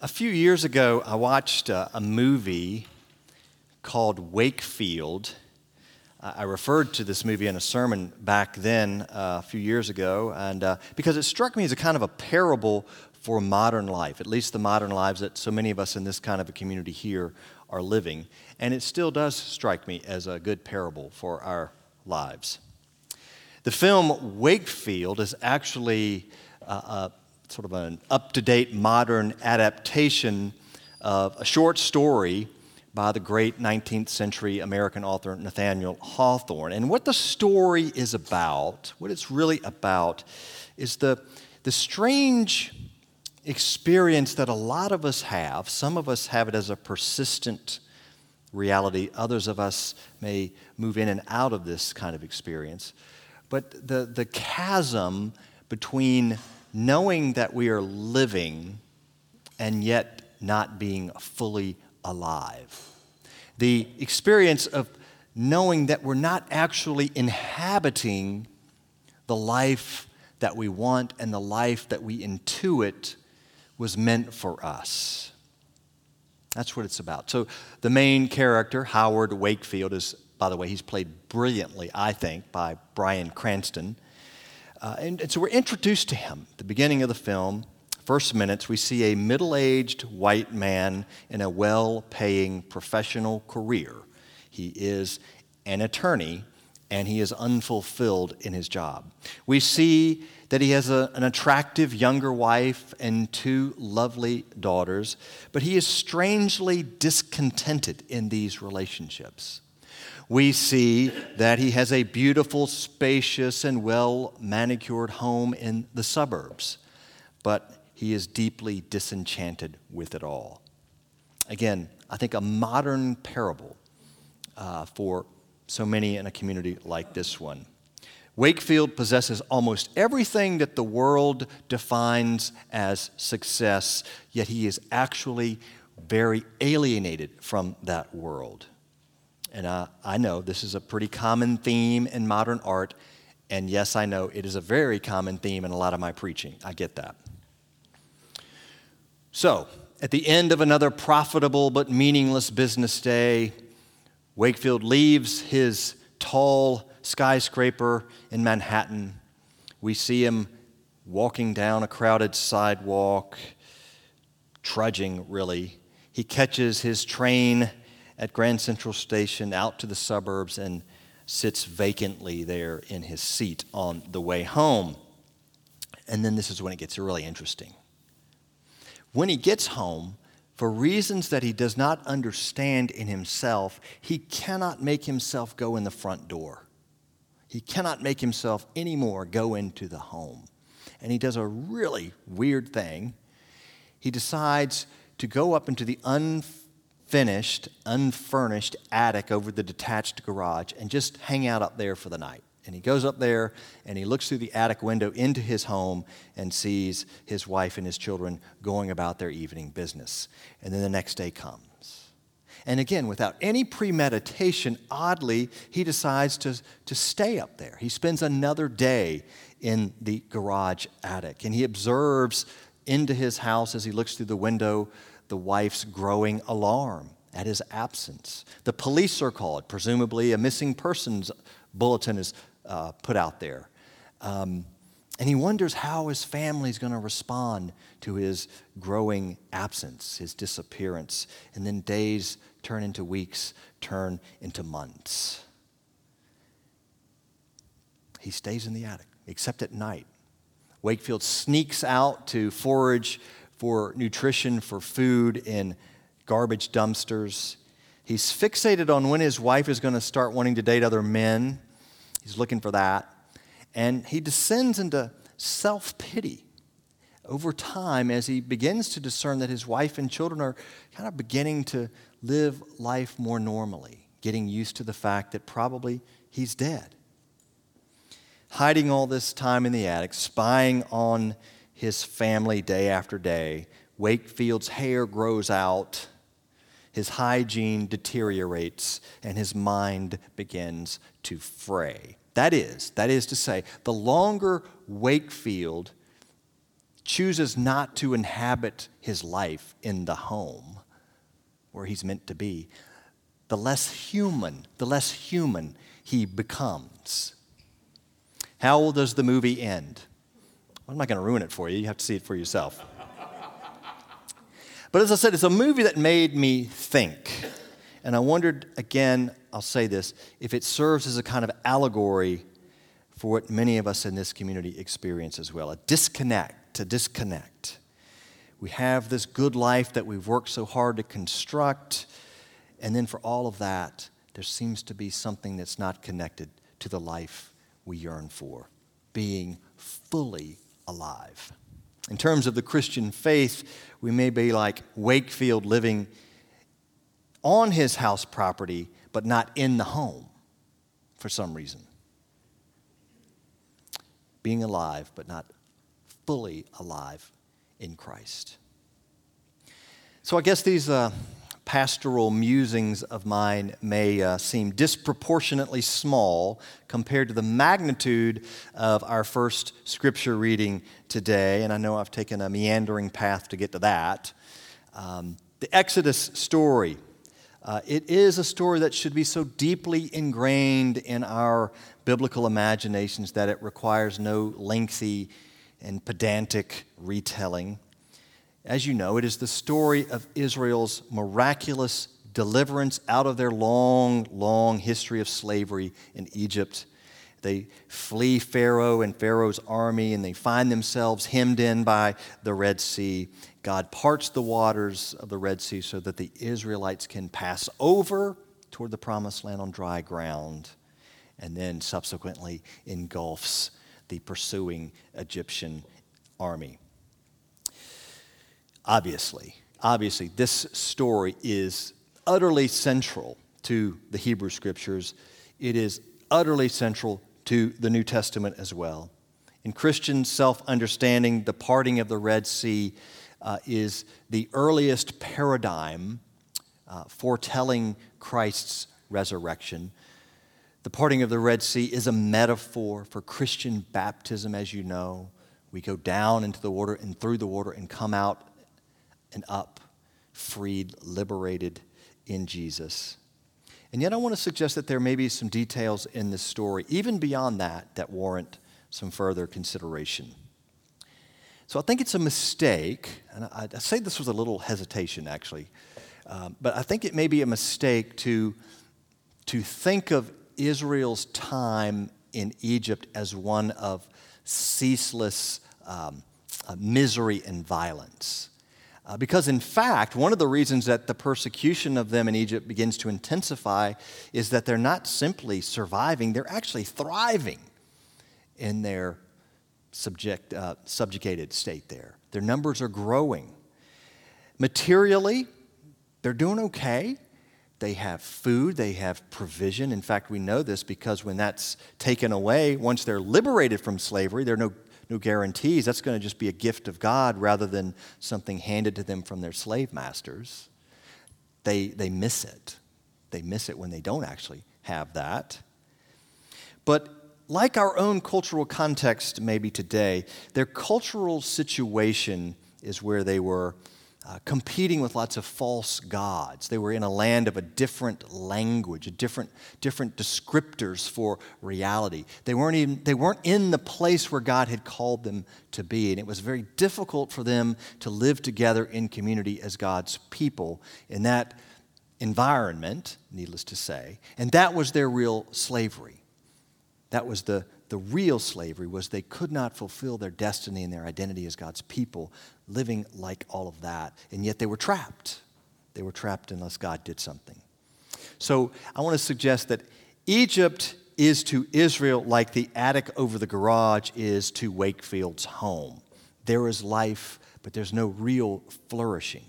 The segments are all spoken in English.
A few years ago, I watched a, a movie called Wakefield. I referred to this movie in a sermon back then, uh, a few years ago, and uh, because it struck me as a kind of a parable for modern life, at least the modern lives that so many of us in this kind of a community here are living. And it still does strike me as a good parable for our lives. The film Wakefield is actually uh, a, sort of an up to date modern adaptation of a short story by the great 19th century American author Nathaniel Hawthorne. And what the story is about, what it's really about, is the, the strange experience that a lot of us have. Some of us have it as a persistent reality, others of us may move in and out of this kind of experience. But the, the chasm between knowing that we are living and yet not being fully alive the experience of knowing that we're not actually inhabiting the life that we want and the life that we intuit was meant for us. That's what it's about. So, the main character, Howard Wakefield, is, by the way, he's played brilliantly, I think, by Bryan Cranston. Uh, and, and so, we're introduced to him at the beginning of the film first minutes, we see a middle aged white man in a well paying professional career. He is an attorney and he is unfulfilled in his job. We see that he has a, an attractive younger wife and two lovely daughters, but he is strangely discontented in these relationships. We see that he has a beautiful, spacious, and well manicured home in the suburbs, but he is deeply disenchanted with it all. Again, I think a modern parable uh, for so many in a community like this one. Wakefield possesses almost everything that the world defines as success, yet he is actually very alienated from that world. And uh, I know this is a pretty common theme in modern art, and yes, I know it is a very common theme in a lot of my preaching. I get that. So, at the end of another profitable but meaningless business day, Wakefield leaves his tall skyscraper in Manhattan. We see him walking down a crowded sidewalk, trudging really. He catches his train at Grand Central Station out to the suburbs and sits vacantly there in his seat on the way home. And then this is when it gets really interesting. When he gets home, for reasons that he does not understand in himself, he cannot make himself go in the front door. He cannot make himself anymore go into the home. And he does a really weird thing. He decides to go up into the unfinished, unfurnished attic over the detached garage and just hang out up there for the night. And he goes up there and he looks through the attic window into his home and sees his wife and his children going about their evening business. And then the next day comes. And again, without any premeditation, oddly, he decides to, to stay up there. He spends another day in the garage attic and he observes into his house as he looks through the window the wife's growing alarm at his absence. The police are called. Presumably, a missing persons bulletin is uh, put out there. Um, and he wonders how his family is going to respond to his growing absence, his disappearance. And then days turn into weeks, turn into months. He stays in the attic, except at night. Wakefield sneaks out to forage for nutrition, for food in garbage dumpsters. He's fixated on when his wife is going to start wanting to date other men. He's looking for that. And he descends into self pity over time as he begins to discern that his wife and children are kind of beginning to live life more normally, getting used to the fact that probably he's dead. Hiding all this time in the attic, spying on his family day after day, Wakefield's hair grows out his hygiene deteriorates and his mind begins to fray. That is, that is to say, the longer Wakefield chooses not to inhabit his life in the home where he's meant to be, the less human, the less human he becomes. How does the movie end? I'm not going to ruin it for you. You have to see it for yourself. but as I said, it's a movie that made me think. And I wondered, again, I'll say this, if it serves as a kind of allegory for what many of us in this community experience as well a disconnect, to disconnect. We have this good life that we've worked so hard to construct, and then for all of that, there seems to be something that's not connected to the life we yearn for being fully alive. In terms of the Christian faith, we may be like Wakefield living on his house property, but not in the home for some reason. Being alive, but not fully alive in Christ. So I guess these uh, pastoral musings of mine may uh, seem disproportionately small compared to the magnitude of our first scripture reading today. And I know I've taken a meandering path to get to that. Um, the Exodus story. Uh, it is a story that should be so deeply ingrained in our biblical imaginations that it requires no lengthy and pedantic retelling. As you know, it is the story of Israel's miraculous deliverance out of their long, long history of slavery in Egypt. They flee Pharaoh and Pharaoh's army, and they find themselves hemmed in by the Red Sea. God parts the waters of the Red Sea so that the Israelites can pass over toward the promised land on dry ground, and then subsequently engulfs the pursuing Egyptian army. Obviously, obviously, this story is utterly central to the Hebrew Scriptures. It is utterly central to the New Testament as well. In Christian self understanding, the parting of the Red Sea uh, is the earliest paradigm uh, foretelling Christ's resurrection. The parting of the Red Sea is a metaphor for Christian baptism, as you know. We go down into the water and through the water and come out and up, freed, liberated in Jesus. And yet, I want to suggest that there may be some details in this story, even beyond that, that warrant some further consideration. So I think it's a mistake, and I, I say this with a little hesitation actually, um, but I think it may be a mistake to, to think of Israel's time in Egypt as one of ceaseless um, uh, misery and violence. Uh, because, in fact, one of the reasons that the persecution of them in Egypt begins to intensify is that they're not simply surviving, they're actually thriving in their subject, uh, subjugated state there. Their numbers are growing. Materially, they're doing okay. They have food, they have provision. In fact, we know this because when that's taken away, once they're liberated from slavery, there are no no guarantees. That's going to just be a gift of God rather than something handed to them from their slave masters. They, they miss it. They miss it when they don't actually have that. But like our own cultural context, maybe today, their cultural situation is where they were uh, competing with lots of false gods. They were in a land of a different language, a different, different descriptors for reality. They weren't, even, they weren't in the place where God had called them to be, and it was very difficult for them to live together in community as God's people in that environment, needless to say. And that was their real slavery. That was the, the real slavery was they could not fulfill their destiny and their identity as God's people living like all of that. And yet they were trapped. They were trapped unless God did something. So I want to suggest that Egypt is to Israel like the attic over the garage is to Wakefield's home. There is life, but there's no real flourishing.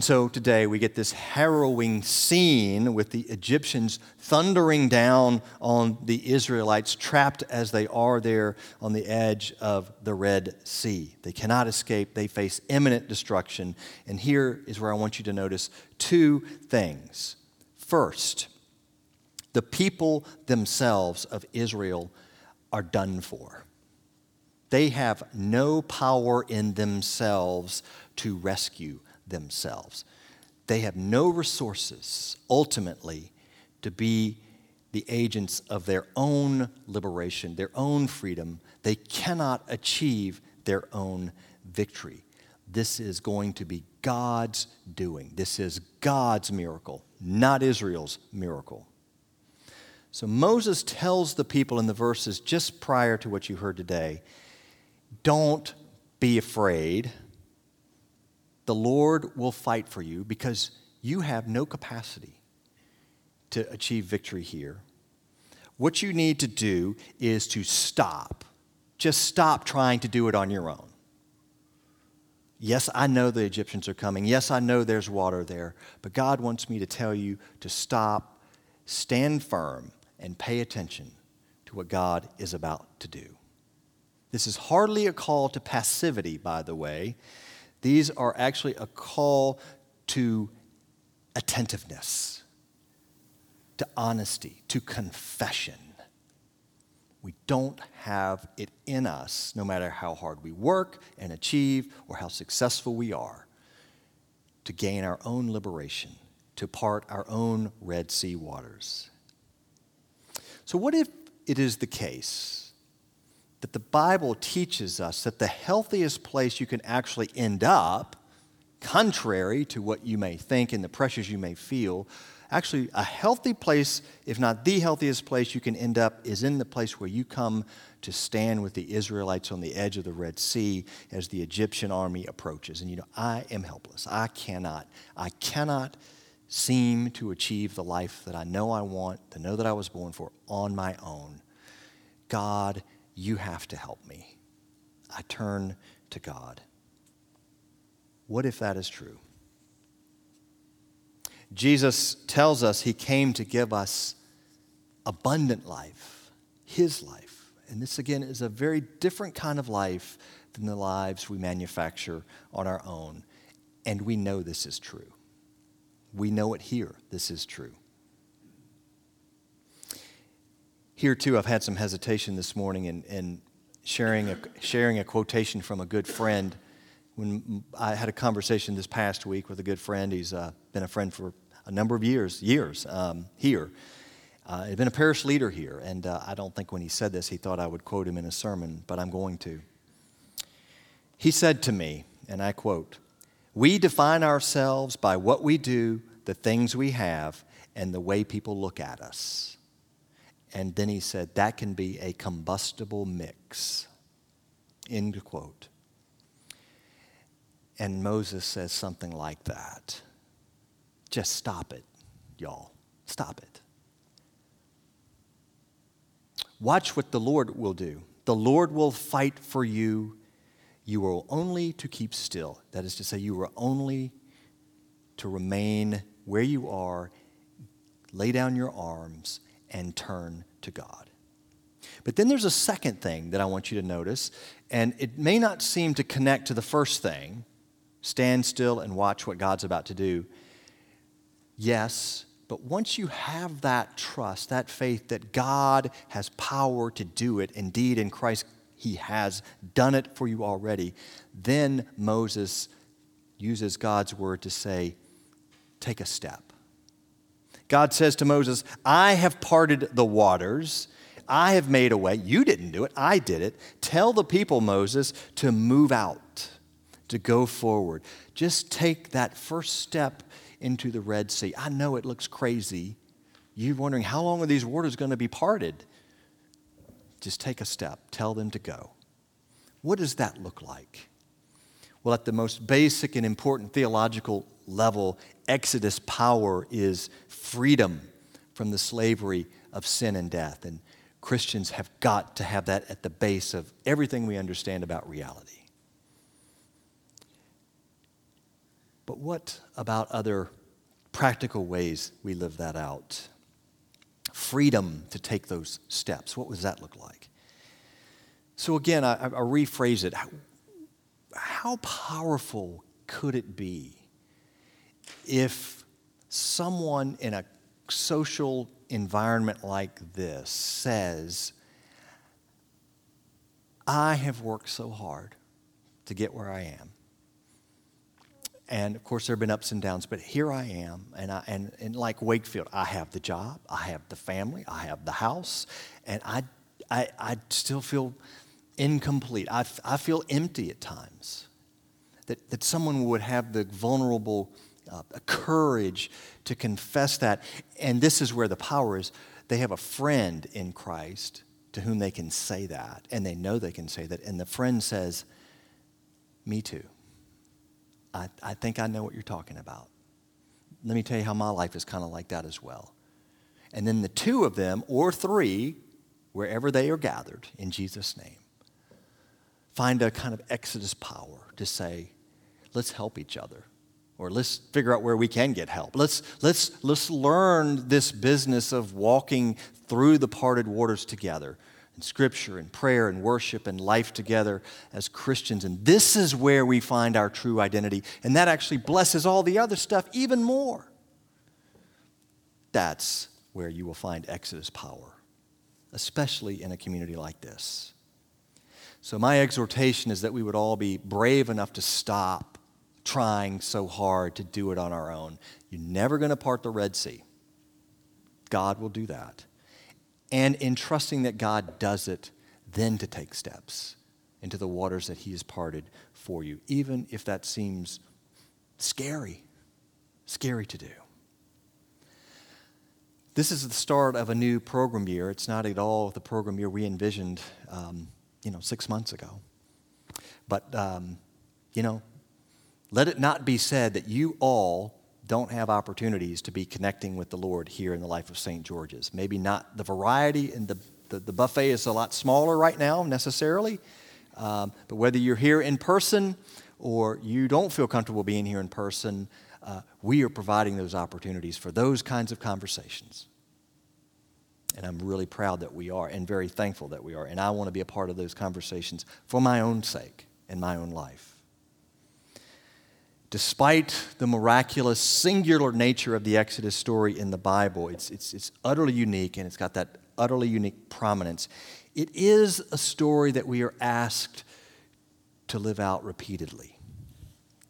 And so today we get this harrowing scene with the Egyptians thundering down on the Israelites, trapped as they are there on the edge of the Red Sea. They cannot escape, they face imminent destruction. And here is where I want you to notice two things. First, the people themselves of Israel are done for. They have no power in themselves to rescue themselves. They have no resources, ultimately, to be the agents of their own liberation, their own freedom. They cannot achieve their own victory. This is going to be God's doing. This is God's miracle, not Israel's miracle. So Moses tells the people in the verses just prior to what you heard today don't be afraid. The Lord will fight for you because you have no capacity to achieve victory here. What you need to do is to stop. Just stop trying to do it on your own. Yes, I know the Egyptians are coming. Yes, I know there's water there. But God wants me to tell you to stop, stand firm, and pay attention to what God is about to do. This is hardly a call to passivity, by the way. These are actually a call to attentiveness, to honesty, to confession. We don't have it in us, no matter how hard we work and achieve or how successful we are, to gain our own liberation, to part our own Red Sea waters. So, what if it is the case that the Bible teaches us that the healthiest place you can actually end up, contrary to what you may think and the pressures you may feel, actually a healthy place, if not the healthiest place you can end up, is in the place where you come to stand with the Israelites on the edge of the Red Sea as the Egyptian army approaches. And you know, I am helpless. I cannot, I cannot seem to achieve the life that I know I want, to know that I was born for on my own. God, you have to help me. I turn to God. What if that is true? Jesus tells us he came to give us abundant life, his life. And this, again, is a very different kind of life than the lives we manufacture on our own. And we know this is true. We know it here. This is true. Here, too, I've had some hesitation this morning in, in sharing, a, sharing a quotation from a good friend when I had a conversation this past week with a good friend. He's uh, been a friend for a number of years, years um, here. Uh, he's been a parish leader here, and uh, I don't think when he said this he thought I would quote him in a sermon, but I'm going to. He said to me, and I quote, We define ourselves by what we do, the things we have, and the way people look at us. And then he said, That can be a combustible mix. End quote. And Moses says something like that. Just stop it, y'all. Stop it. Watch what the Lord will do. The Lord will fight for you. You are only to keep still. That is to say, you are only to remain where you are, lay down your arms, and turn to God. But then there's a second thing that I want you to notice, and it may not seem to connect to the first thing stand still and watch what God's about to do. Yes, but once you have that trust, that faith that God has power to do it, indeed in Christ He has done it for you already, then Moses uses God's word to say, Take a step. God says to Moses, I have parted the waters. I have made a way. You didn't do it, I did it. Tell the people, Moses, to move out to go forward. Just take that first step into the Red Sea. I know it looks crazy. You're wondering, how long are these waters going to be parted? Just take a step. Tell them to go. What does that look like? Well, at the most basic and important theological level, Exodus power is freedom from the slavery of sin and death. And Christians have got to have that at the base of everything we understand about reality. But what about other practical ways we live that out? Freedom to take those steps. What does that look like? So, again, I, I rephrase it. How, how powerful could it be if someone in a social environment like this says, I have worked so hard to get where I am. And of course, there have been ups and downs, but here I am. And, I, and, and like Wakefield, I have the job, I have the family, I have the house, and I, I, I still feel incomplete. I, I feel empty at times. That, that someone would have the vulnerable uh, courage to confess that. And this is where the power is. They have a friend in Christ to whom they can say that, and they know they can say that. And the friend says, Me too. I, I think I know what you're talking about. Let me tell you how my life is kind of like that as well. And then the two of them, or three, wherever they are gathered in Jesus' name, find a kind of exodus power to say, let's help each other. Or let's figure out where we can get help. Let's, let's, let's learn this business of walking through the parted waters together in scripture and prayer and worship and life together as Christians. And this is where we find our true identity. And that actually blesses all the other stuff even more. That's where you will find Exodus power, especially in a community like this. So, my exhortation is that we would all be brave enough to stop trying so hard to do it on our own. You're never going to part the Red Sea. God will do that and in trusting that God does it, then to take steps into the waters that He has parted for you, even if that seems scary, scary to do. This is the start of a new program year. It's not at all the program year we envisioned, um, you know, six months ago. But, um, you know, let it not be said that you all don't have opportunities to be connecting with the Lord here in the life of St. George's. Maybe not the variety and the, the, the buffet is a lot smaller right now necessarily, um, but whether you're here in person or you don't feel comfortable being here in person, uh, we are providing those opportunities for those kinds of conversations. And I'm really proud that we are and very thankful that we are. And I want to be a part of those conversations for my own sake and my own life despite the miraculous, singular nature of the Exodus story in the Bible, it's, it's, it's utterly unique and it's got that utterly unique prominence. It is a story that we are asked to live out repeatedly.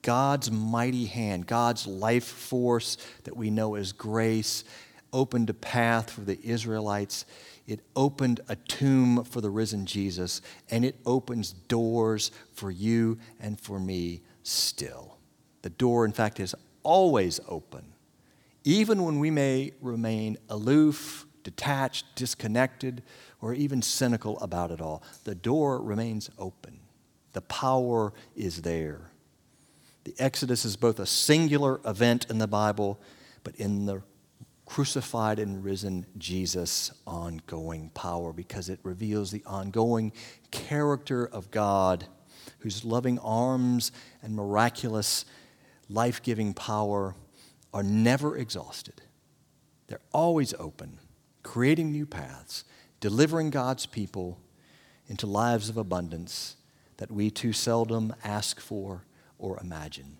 God's mighty hand, God's life force that we know as grace, opened a path for the Israelites. It opened a tomb for the risen Jesus, and it opens doors for you and for me still. The door, in fact, is always open, even when we may remain aloof, detached, disconnected, or even cynical about it all. The door remains open. The power is there. The Exodus is both a singular event in the Bible, but in the crucified and risen Jesus ongoing power because it reveals the ongoing character of God, whose loving arms and miraculous life giving power are never exhausted. They're always open, creating new paths, delivering God's people into lives of abundance that we too seldom ask for or imagine.